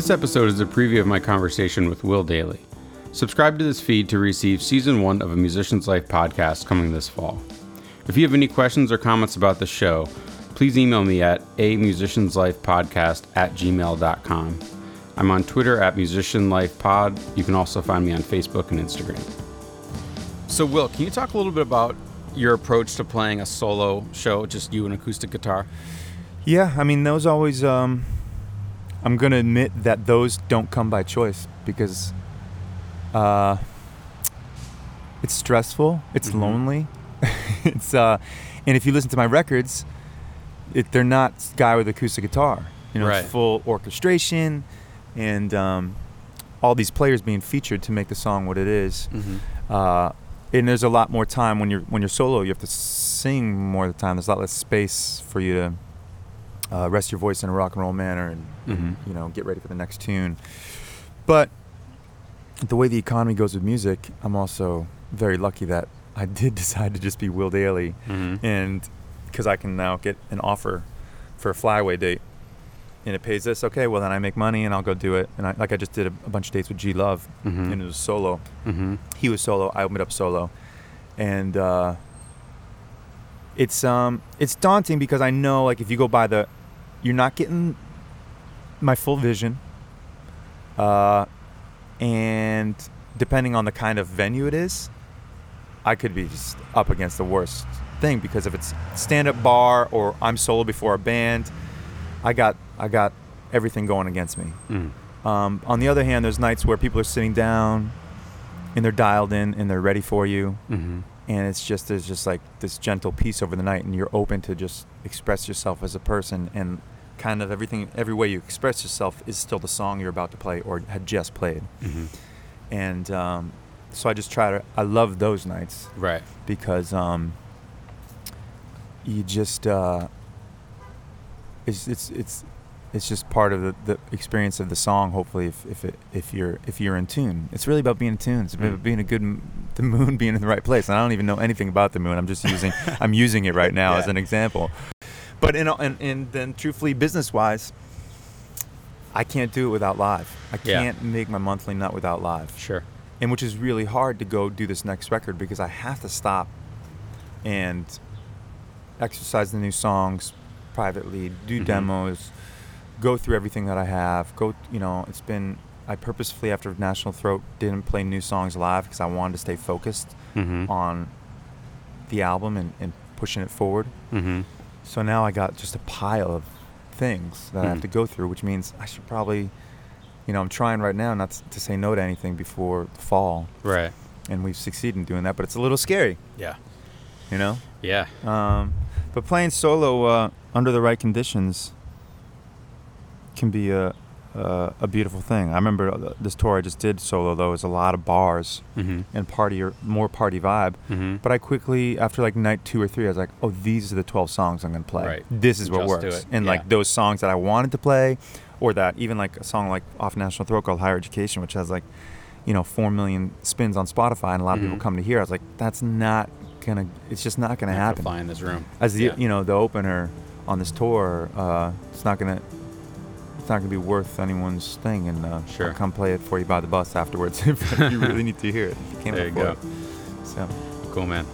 This episode is a preview of my conversation with Will Dailey. Subscribe to this feed to receive season one of a Musician's Life podcast coming this fall. If you have any questions or comments about the show, please email me at a musicianslifepodcast at gmail.com. I'm on Twitter at musician life pod. You can also find me on Facebook and Instagram. So, Will, can you talk a little bit about your approach to playing a solo show, just you and acoustic guitar? Yeah, I mean, those always. Um, I'm gonna admit that those don't come by choice because uh, it's stressful, it's Mhm. lonely, it's uh, and if you listen to my records, it, they're not guy with acoustic guitar. You know, Right. it's full orchestration, and um, all these players being featured to make the song what it is. Mm-hmm. Uh, and there's a lot more time when you're when you're solo. You have to sing more of the time. There's a lot less space for you to uh, rest your voice in a rock and roll manner and Mm-hmm. you know get ready for the next tune. But the way the economy goes with music, I'm also very lucky that I did decide to just be Will Dailey, Mm-hmm. and because I can now get an offer for a flyaway date. And it pays this, okay. Well, then I make money and I'll go do it. And I, like I just did a, a bunch of dates with G Love, Mm-hmm. and it was solo Mm-hmm. he was solo. I opened up solo, and uh, it's um it's daunting because I know like if you go by the, you're not getting my full vision. Uh, and depending on the kind of venue it is, I could be just up against the worst thing because if it's stand-up bar or I'm solo before a band, I got I got everything going against me. Mm-hmm. Um, on the other hand, there's nights where people are sitting down and they're dialed in and they're ready for you. Mm-hmm. And it's just, there's just like this gentle peace over the night and you're open to just express yourself as a person. And kind of everything, every way you express yourself is still the song you're about to play or had just played. Mm-hmm. And um, so I just try to, I love those nights Right. because um, you just uh, it's it's it's it's just part of the, the experience of the song. Hopefully, if if it, if you're if you're in tune, it's really about being in tune. It's Mm. about being a good the moon being in the right place. And I don't even know anything about the moon. I'm just using I'm using it right now as an example. But in and, and then truthfully, business wise. I can't do it without live. I can't make my monthly nut without live Sure. and which is really hard to go do this next record because I have to stop and exercise the new songs privately, do Mhm. demos, go through everything that I have. Go, you know, it's been I purposefully after National Throat didn't play new songs live because I wanted to stay focused Mm-hmm. on the album and, and pushing it forward. Mm-hmm. So now I got just a pile of things that I have Mm. to go through, which means I should probably, you know, I'm trying right now not to say no to anything before the fall Right. and we've succeeded in doing that, but it's a little scary, Yeah. you know. Yeah. Um, but playing solo uh, under the right conditions can be a, a a beautiful thing. I remember uh, this tour I just did solo though was a lot of bars Mm-hmm. and party or more party vibe. Mm-hmm. But I quickly after like night two or three, I was like, oh, these are the twelve songs I'm gonna play. Right. This is what Just works. And Yeah. like those songs that I wanted to play, or that even like a song like off National Throat called Higher Education, which has like you know four million spins on Spotify and a lot of Mhm. people come to hear. I was like, that's not gonna. It's just not gonna happen. Fly in this room. As the Yeah. you know the opener on this tour, uh, it's not gonna. It's not gonna be worth anyone's thing, and uh, Sure. I'll come play it for you by the bus afterwards if you really need to hear it. If you can't There you go. it. So. Cool, man.